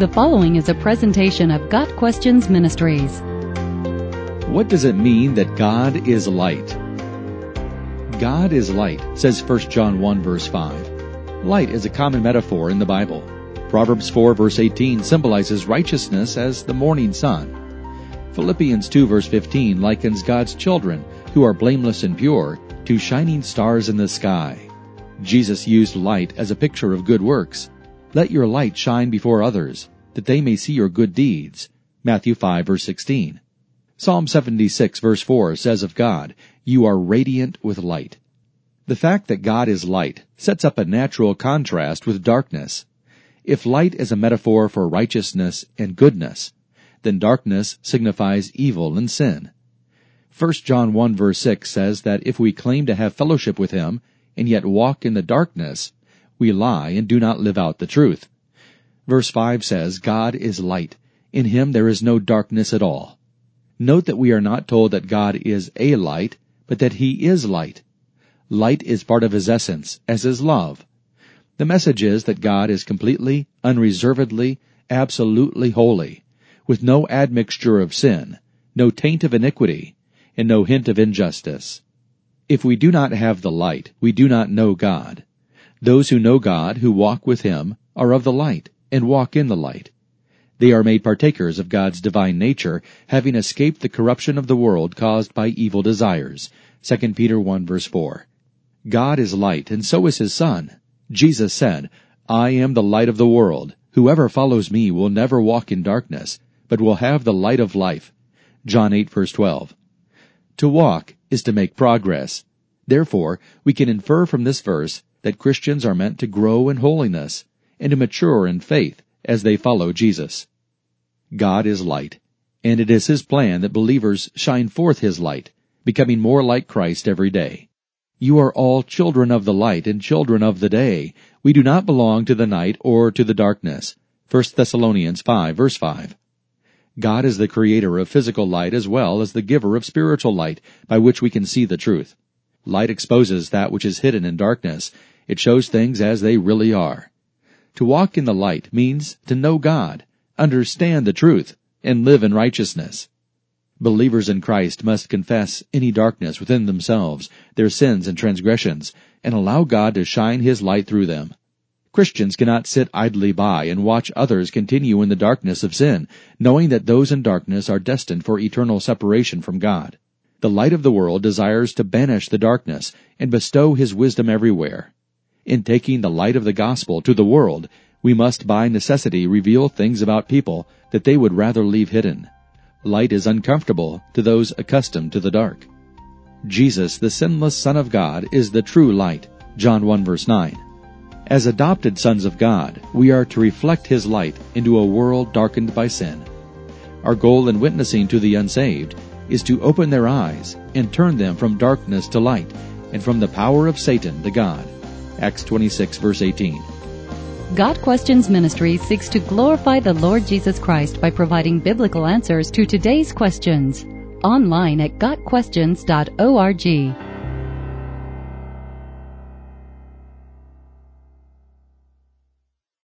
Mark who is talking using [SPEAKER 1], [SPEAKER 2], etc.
[SPEAKER 1] The following is a presentation of Got Questions Ministries.
[SPEAKER 2] What does it mean that God is light? God is light, says 1 John 1 verse 5. Light is a common metaphor in the Bible. Proverbs 4 verse 18 symbolizes righteousness as the morning sun. Philippians 2 verse 15 likens God's children, who are blameless and pure, to shining stars in the sky. Jesus used light as a picture of good works. Let your light shine before others, that they may see your good deeds. Matthew 5 verse 16. Psalm 76 verse 4 says of God, You are radiant with light. The fact that God is light sets up a natural contrast with darkness. If light is a metaphor for righteousness and goodness, then darkness signifies evil and sin. 1 John 1 verse 6 says that if we claim to have fellowship with him and yet walk in the darkness, we lie and do not live out the truth. Verse 5 says, God is light. In him there is no darkness at all. Note that we are not told that God is a light, but that he is light. Light is part of his essence, as is love. The message is that God is completely, unreservedly, absolutely holy, with no admixture of sin, no taint of iniquity, and no hint of injustice. If we do not have the light, we do not know God. Those who know God, who walk with Him, are of the light, and walk in the light. They are made partakers of God's divine nature, having escaped the corruption of the world caused by evil desires. 2 Peter 1 verse 4. God is light, and so is His Son. Jesus said, I am the light of the world. Whoever follows me will never walk in darkness, but will have the light of life. John 8 verse 12. To walk is to make progress. Therefore, we can infer from this verse that Christians are meant to grow in holiness and to mature in faith as they follow Jesus. God is light, and it is His plan that believers shine forth His light, becoming more like Christ every day. You are all children of the light and children of the day. We do not belong to the night or to the darkness. 1 Thessalonians 5 verse 5. God is the creator of physical light as well as the giver of spiritual light by which we can see the truth. Light exposes that which is hidden in darkness. It shows things as they really are. To walk in the light means to know God, understand the truth, and live in righteousness. Believers in Christ must confess any darkness within themselves, their sins and transgressions, and allow God to shine His light through them. Christians cannot sit idly by and watch others continue in the darkness of sin, knowing that those in darkness are destined for eternal separation from God. The light of the world desires to banish the darkness and bestow his wisdom everywhere. In taking the light of the gospel to the world, we must by necessity reveal things about people that they would rather leave hidden. Light is uncomfortable to those accustomed to the dark. Jesus, the sinless Son of God, is the true light. John 1 verse 9. As adopted sons of God, we are to reflect His light into a world darkened by sin. Our goal in witnessing to the unsaved is to open their eyes and turn them from darkness to light and from the power of Satan to God. Acts 26 verse 18.
[SPEAKER 1] Got Questions Ministry seeks to glorify the Lord Jesus Christ by providing biblical answers to today's questions. Online at GotQuestions.org.